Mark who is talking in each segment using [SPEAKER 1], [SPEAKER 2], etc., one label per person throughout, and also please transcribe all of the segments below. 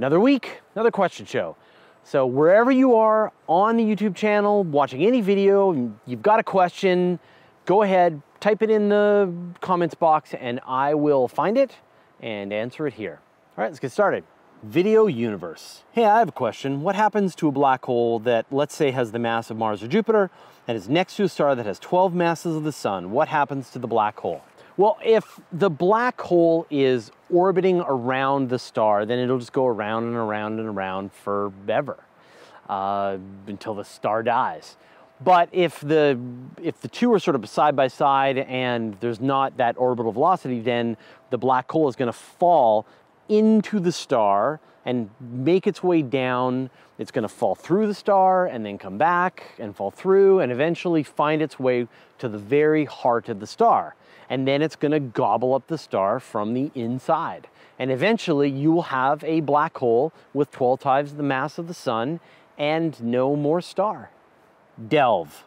[SPEAKER 1] Another week, another question show. So wherever you are on the YouTube channel, watching any video, you've got a question, go ahead, type it in the comments box and I will find it and answer it here. All right, let's get started. Video universe. Hey, I have a question. What happens to a black hole that, let's say, has the mass of Mars or Jupiter and is next to a star that has 12 masses of the sun? What happens to the black hole? Well, if the black hole is orbiting around the star, then it'll just go around and around and around forever uh, until the star dies. But if the if the two are sort of side by side and there's not that orbital velocity, then the black hole is going to fall into the star and make its way down. It's going to fall through the star and then come back and fall through and eventually find its way to the very heart of the star. And then it's going to gobble up the star from the inside. And eventually you will have a black hole with 12 times the mass of the sun and no more star. Delve.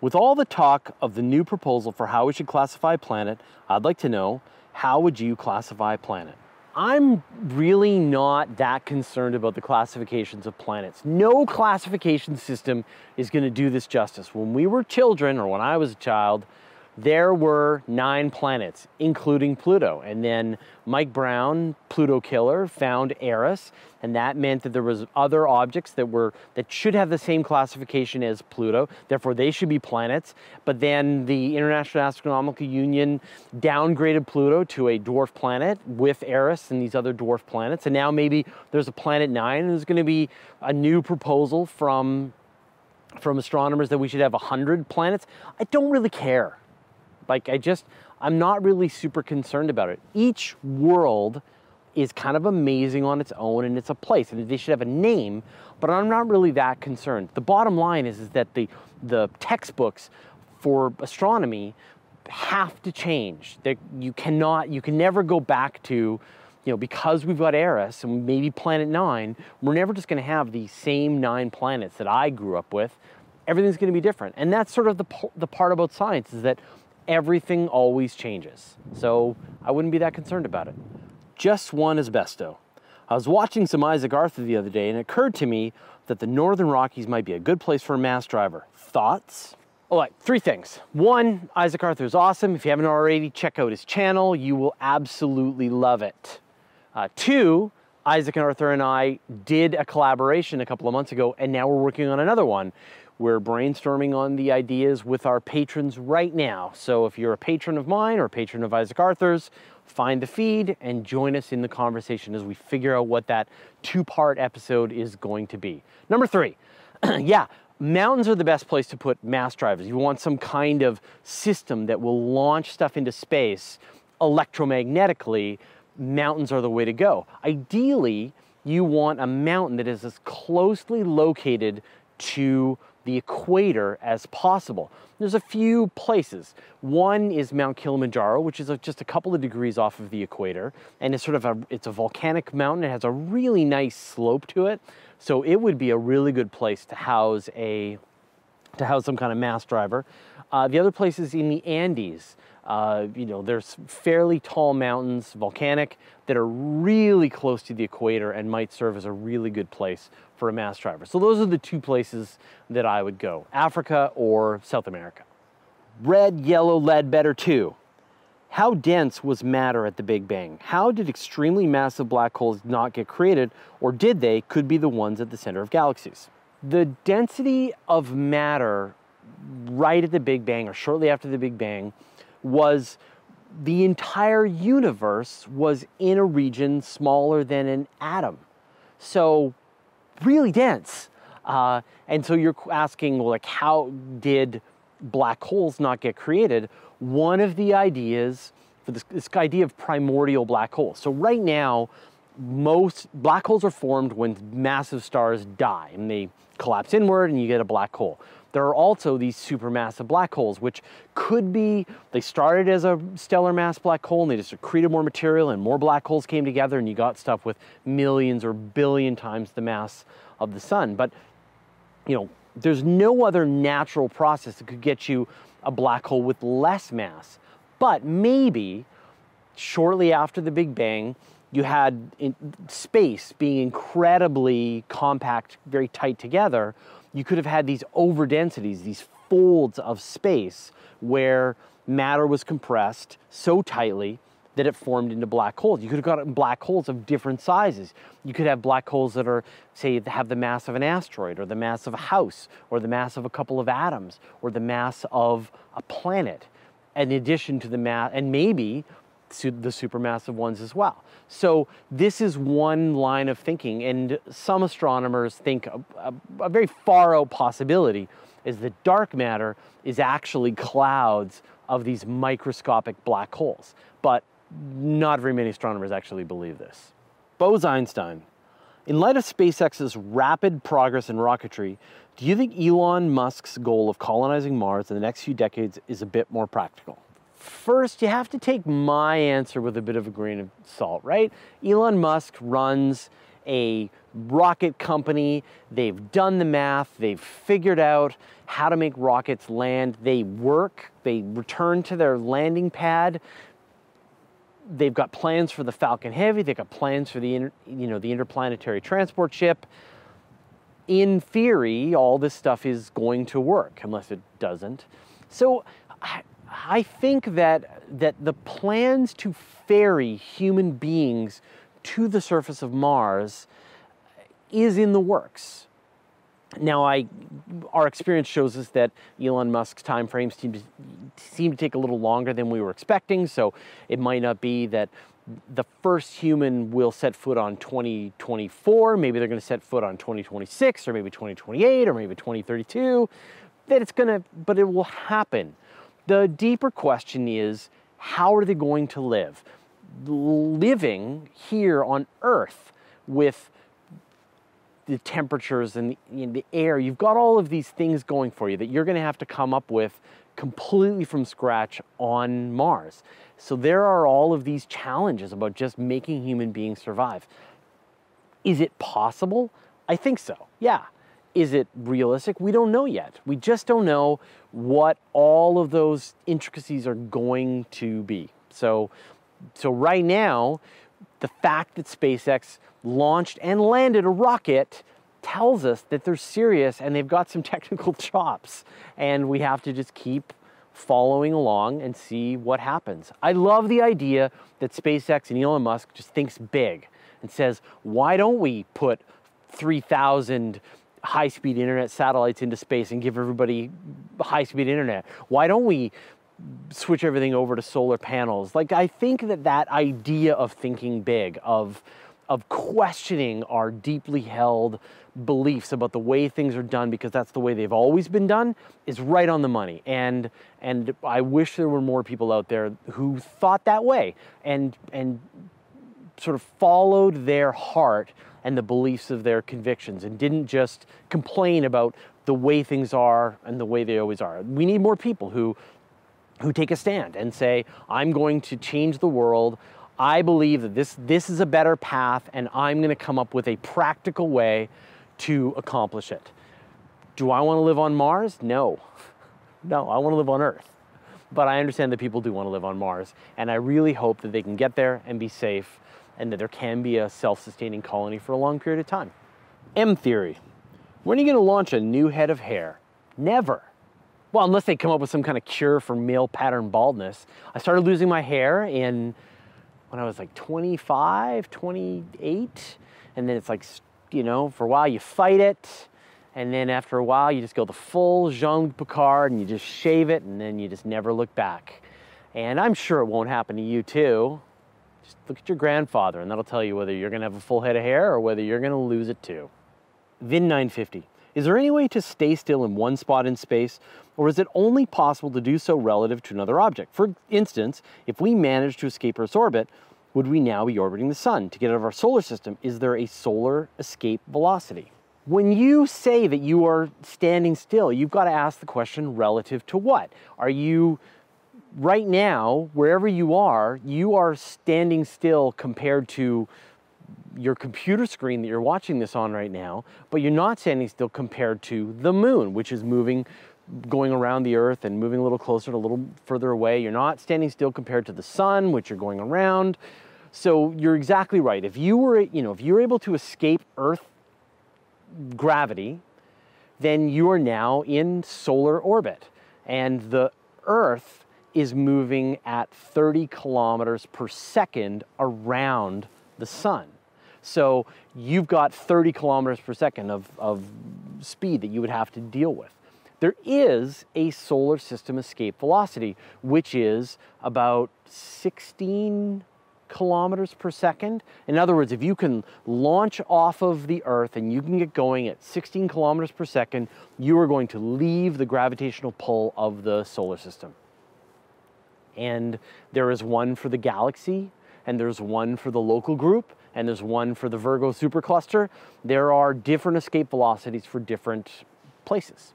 [SPEAKER 1] With all the talk of the new proposal for how we should classify a planet, I'd like to know how would you classify a planet? I'm really not that concerned about the classifications of planets. No classification system is going to do this justice. When we were children, or when I was a child, there were nine planets, including Pluto. And then Mike Brown, Pluto killer, found Eris, and that meant that there was other objects that were that should have the same classification as Pluto. Therefore, they should be planets. But then the International Astronomical Union downgraded Pluto to a dwarf planet with Eris and these other dwarf planets. And now maybe there's a planet nine, there's going to be a new proposal from from astronomers that we should have 100 planets. I don't really care. Like I just, I'm not really super concerned about it. Each world is kind of amazing on its own and it's a place and they should have a name, but I'm not really that concerned. The bottom line is, is that the, the textbooks for astronomy have to change. That you cannot, you can never go back to, you know, because we've got Eris and maybe Planet Nine, we're never just to have the same nine planets that I grew up with. Everything's to be different, and that's sort of the the part about science is that everything always changes. So I wouldn't be that concerned about it. Just one asbesto. I was watching some Isaac Arthur the other day and it occurred to me that the Northern Rockies might be a good place for a mass driver. Thoughts? All right, three things. One, Isaac Arthur is awesome. If you haven't already, check out his channel. You will absolutely love it. Uh, two, Isaac and Arthur and I did a collaboration a couple of months ago, and now we're working on another one. We're brainstorming on the ideas with our patrons right now. So if you're a patron of mine or a patron of Isaac Arthur's, find the feed and join us in the conversation as we figure out what that two-part episode is going to be. Number three, yeah, mountains are the best place to put mass drivers. You want some kind of system that will launch stuff into space electromagnetically, mountains are the way to go. Ideally, you want a mountain that is as closely located to the equator as possible. There's a few places. One is Mount Kilimanjaro, which is just a couple of degrees off of the equator, and it's sort of a it's a volcanic mountain. It has a really nice slope to it, so it would be a really good place to house a to house some kind of mass driver. Uh, the other place is in the Andes. Uh, you know, there's fairly tall mountains, volcanic, that are really close to the equator and might serve as a really good place for a mass driver. So those are the two places that I would go, Africa or South America. Red, yellow, lead better too. How dense was matter at the Big Bang? How did extremely massive black holes not get created, or did they could be the ones at the center of galaxies? The density of matter right at the Big Bang or shortly after the Big Bang was the entire universe was in a region smaller than an atom. So really dense. Uh, and so you're asking, well, like, how did black holes not get created? One of the ideas for this, this idea of primordial black holes. So right now, most black holes are formed when massive stars die and they collapse inward and you get a black hole. There are also these supermassive black holes, which could be, they started as a stellar mass black hole and they just accreted more material and more black holes came together and you got stuff with millions or billion times the mass of the sun. But, you know, there's no other natural process that could get you a black hole with less mass. But maybe shortly after the Big Bang, you had space being incredibly compact, very tight together, you could have had these over densities, these folds of space where matter was compressed so tightly that it formed into black holes. You could have got black holes of different sizes. You could have black holes that are, say, have the mass of an asteroid, or the mass of a house, or the mass of a couple of atoms, or the mass of a planet, in addition to the mass, and maybe the supermassive ones as well. So this is one line of thinking, and some astronomers think a, a, a very far out possibility is that dark matter is actually clouds of these microscopic black holes. But not very many astronomers actually believe this. Bose-Einstein. In light of SpaceX's rapid progress in rocketry, do you think Elon Musk's goal of colonizing Mars in the next few decades is a bit more practical? First, you have to take my answer with a bit of a grain of salt, right? Elon Musk runs a rocket company. They've done the math, they've figured out how to make rockets land. They work, they return to their landing pad they've got plans for the Falcon Heavy. They've got plans for the inter, you know the interplanetary transport ship. In theory, all this stuff is going to work, unless it doesn't. So, I think that that the plans to ferry human beings to the surface of Mars is in the works. Now, I, our experience shows us that Elon Musk's timeframes seem to, seem to take a little longer than we were expecting, so it might not be that the first human will set foot on 2024, maybe they're going to set foot on 2026, or maybe 2028, or maybe 2032, that it's going to, but it will happen. The deeper question is, how are they going to live? Living here on Earth with the temperatures and the, the, air. You've got all of these things going for you that you're going to have to come up with completely from scratch on Mars. So there are all of these challenges about just making human beings survive. Is it possible? I think so. Yeah. Is it realistic? We don't know yet. We just don't know what all of those intricacies are going to be. So so right now, the fact that SpaceX launched and landed a rocket tells us that they're serious and they've got some technical chops and we have to just keep following along and see what happens. I love the idea that SpaceX and Elon Musk just thinks big and says, why don't we put 3,000 high-speed internet satellites into space and give everybody high-speed internet? Why don't we switch everything over to solar panels? Like, I think that that idea of thinking big, of of questioning our deeply held beliefs about the way things are done because that's the way they've always been done is right on the money and and I wish there were more people out there who thought that way and and sort of followed their heart and the beliefs of their convictions and didn't just complain about the way things are and the way they always are. We need more people who who take a stand and say, I'm going to change the world. I believe that this, this is a better path and I'm going to come up with a practical way to accomplish it. Do I want to live on Mars? No. No, I want to live on Earth. But I understand that people do want to live on Mars. And I really hope that they can get there and be safe and that there can be a self sustaining colony for a long period of time. M theory. When are you going to launch a new head of hair? Never. Well, unless they come up with some kind of cure for male pattern baldness. I started losing my hair in when I was like 25, 28. And then it's like, you know, for a while you fight it. And then after a while you just go the full Jean Picard and you just shave it and then you just never look back. And I'm sure it won't happen to you too. Just look at your grandfather and that'll tell you whether you're gonna have a full head of hair or whether you're gonna lose it too. VIN 950. Is there any way to stay still in one spot in space, or is it only possible to do so relative to another object? For instance, if we manage to escape Earth's orbit, would we now be orbiting the sun? To get out of our solar system, is there a solar escape velocity? When you say that you are standing still, you've got to ask the question relative to what? Are you right now, wherever you are, you are standing still compared to your computer screen that you're watching this on right now, but you're not standing still compared to the moon, which is moving, going around the earth and moving a little closer, and a little further away. You're not standing still compared to the sun, which you're going around. So you're exactly right. If you were, you know, if you're able to escape Earth gravity, then you are now in solar orbit. And the Earth is moving at 30 kilometers per second around the sun. So you've got 30 kilometers per second of, of speed that you would have to deal with. There is a solar system escape velocity, which is about 16 kilometers per second. In other words, if you can launch off of the Earth and you can get going at 16 kilometers per second, you are going to leave the gravitational pull of the solar system. And there is one for the galaxy, and there's one for the local group, and there's one for the Virgo supercluster. There are different escape velocities for different places.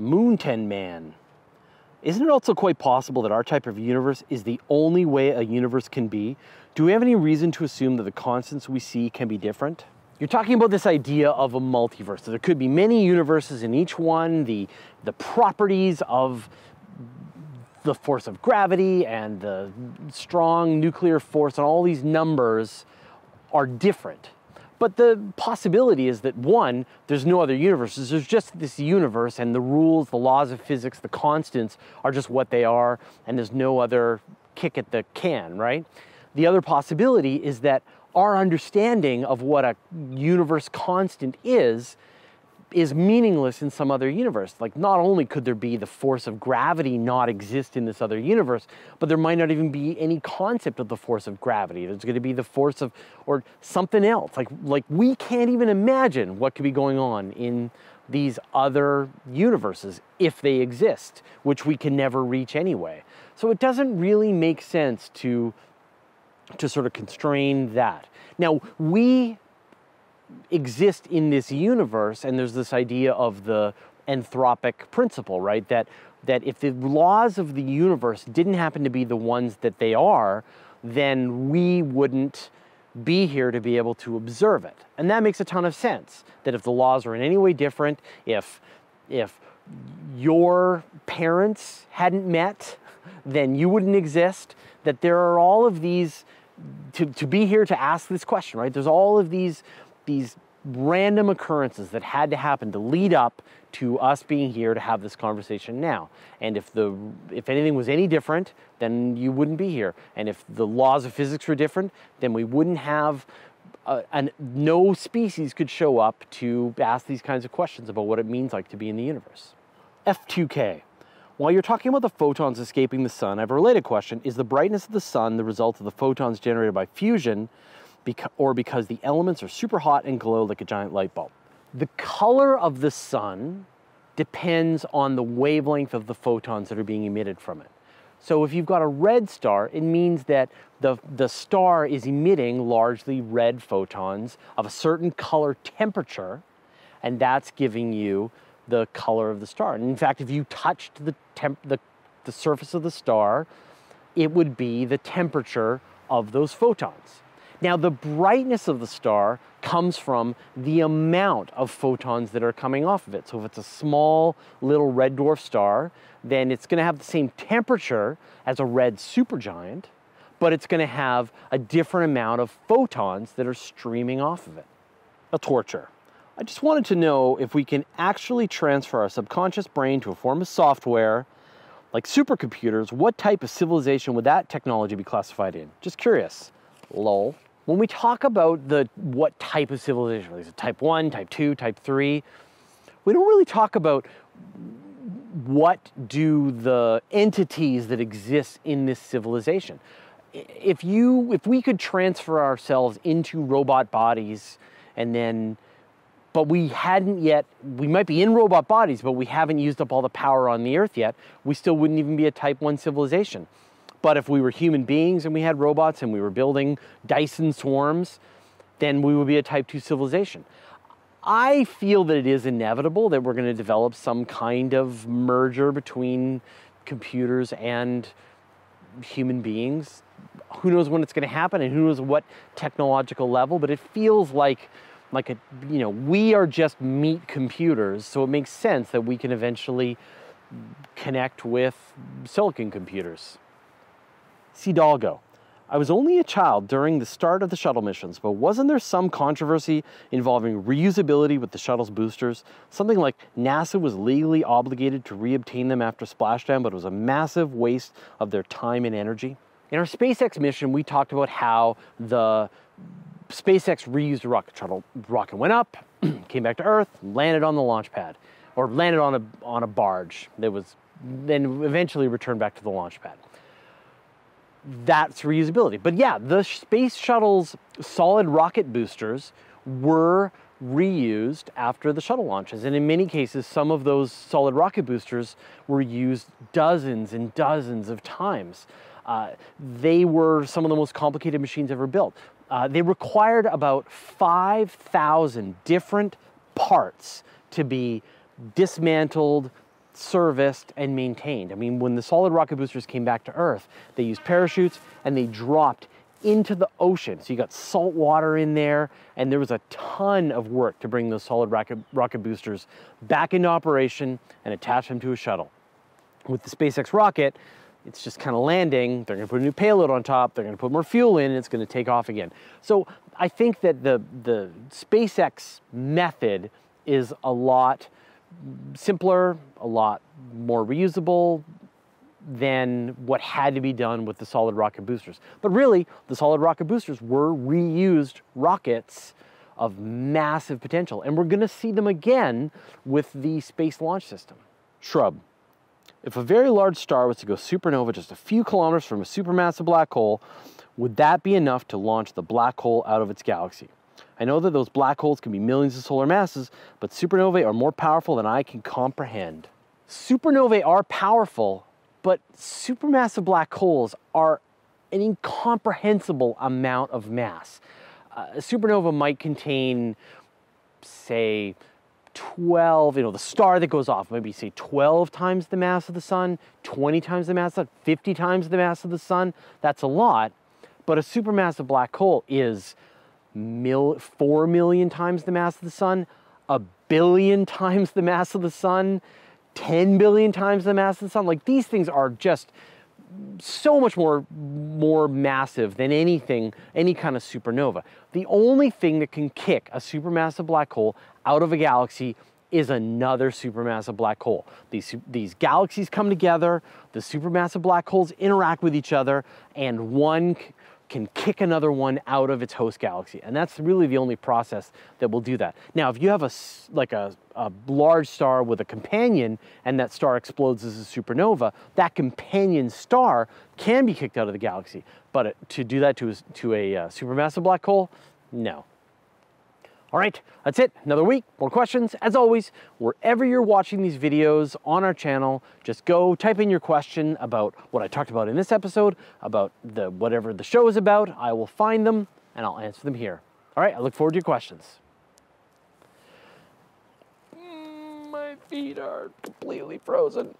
[SPEAKER 1] Moonten Man. Isn't it also quite possible that our type of universe is the only way a universe can be? Do we have any reason to assume that the constants we see can be different? You're talking about this idea of a multiverse. So there could be many universes in each one, the, the properties of the force of gravity and the strong nuclear force and all these numbers are different. But the possibility is that one, there's no other universes. There's just this universe and the rules, the laws of physics, the constants are just what they are and there's no other kick at the can, right? The other possibility is that our understanding of what a universe constant is is meaningless in some other universe. Like not only could there be the force of gravity not exist in this other universe, but there might not even be any concept of the force of gravity. There's going to be the force of or something else. Like like we can't even imagine what could be going on in these other universes if they exist, which we can never reach anyway. So it doesn't really make sense to to sort of constrain that. Now, we exist in this universe, and there's this idea of the anthropic principle, right? That that if the laws of the universe didn't happen to be the ones that they are, then we wouldn't be here to be able to observe it. And that makes a ton of sense. That if the laws are in any way different, if if your parents hadn't met, then you wouldn't exist. That there are all of these to, to be here to ask this question, right? There's all of these these random occurrences that had to happen to lead up to us being here to have this conversation now. And if the if anything was any different, then you wouldn't be here. And if the laws of physics were different, then we wouldn't have uh, and no species could show up to ask these kinds of questions about what it means like to be in the universe. F2K. While you're talking about the photons escaping the sun, I have a related question. Is the brightness of the sun the result of the photons generated by fusion beca- or because the elements are super hot and glow like a giant light bulb. The color of the sun depends on the wavelength of the photons that are being emitted from it. So if you've got a red star, it means that the, the star is emitting largely red photons of a certain color temperature, and that's giving you the color of the star. And in fact, if you touched the, temp, the, the surface of the star, it would be the temperature of those photons. Now, the brightness of the star comes from the amount of photons that are coming off of it. So if it's a small little red dwarf star, then it's going to have the same temperature as a red supergiant, but it's going to have a different amount of photons that are streaming off of it. A torture. I just wanted to know if we can actually transfer our subconscious brain to a form of software like supercomputers, what type of civilization would that technology be classified in? Just curious. Lol. When we talk about the what type of civilization, is it type one, type two, type three, we don't really talk about what do the entities that exist in this civilization. If you if we could transfer ourselves into robot bodies and then but we hadn't yet we might be in robot bodies but we haven't used up all the power on the earth yet we still wouldn't even be a type 1 civilization but if we were human beings and we had robots and we were building Dyson swarms, then we would be a type 2 civilization. I feel that it is inevitable that we're going to develop some kind of merger between computers and human beings. Who knows when it's going to happen and who knows what technological level, but it feels like like a you know, we are just meat computers, so it makes sense that we can eventually connect with silicon computers. I was only a child during the start of the shuttle missions, but wasn't there some controversy involving reusability with the shuttle's boosters? Something like NASA was legally obligated to reobtain them after splashdown, but it was a massive waste of their time and energy. In our SpaceX mission, we talked about how the SpaceX reused rocket shuttle. Rocket went up, came back to Earth, landed on the launch pad, or landed on a, on a barge that was then eventually returned back to the launch pad that's reusability. But yeah, the space shuttle's solid rocket boosters were reused after the shuttle launches. And in many cases, some of those solid rocket boosters were used dozens and dozens of times. Uh, they were some of the most complicated machines ever built. Uh, they required about 5,000 different parts to be dismantled, serviced and maintained. I mean, when the solid rocket boosters came back to Earth, they used parachutes and they dropped into the ocean. So you got salt water in there, and there was a ton of work to bring those solid rocket, rocket boosters back into operation and attach them to a shuttle. With the SpaceX rocket, it's just kind of landing. They're going to put a new payload on top. They're going to put more fuel in, and it's going to take off again. So I think that the the SpaceX method is a lot simpler, a lot more reusable than what had to be done with the solid rocket boosters. But really, the solid rocket boosters were reused rockets of massive potential, and we're gonna see them again with the Space Launch System. Shrub. If a very large star was to go supernova just a few kilometers from a supermassive black hole, would that be enough to launch the black hole out of its galaxy? I know that those black holes can be millions of solar masses, but supernovae are more powerful than I can comprehend. Supernovae are powerful, but supermassive black holes are an incomprehensible amount of mass. Uh, a supernova might contain, say, 12, you know, the star that goes off, maybe say 12 times the mass of the sun, 20 times the mass of the sun, 50 times the mass of the sun. That's a lot. But a supermassive black hole is mil, 4 million times the mass of the sun, a billion times the mass of the sun, 10 billion times the mass of the sun. Like these things are just so much more more massive than anything any kind of supernova. The only thing that can kick a supermassive black hole out of a galaxy is another supermassive black hole. These, these galaxies come together, the supermassive black holes interact with each other, and one can kick another one out of its host galaxy. And that's really the only process that will do that. Now, if you have a, like a, a large star with a companion and that star explodes as a supernova, that companion star can be kicked out of the galaxy. But to do that to a, to a uh, supermassive black hole, no. All right, that's it. Another week, more questions. As always, wherever you're watching these videos on our channel, just go type in your question about what I talked about in this episode, about the whatever the show is about. I will find them and I'll answer them here. All right, I look forward to your questions. Mm, my feet are completely frozen.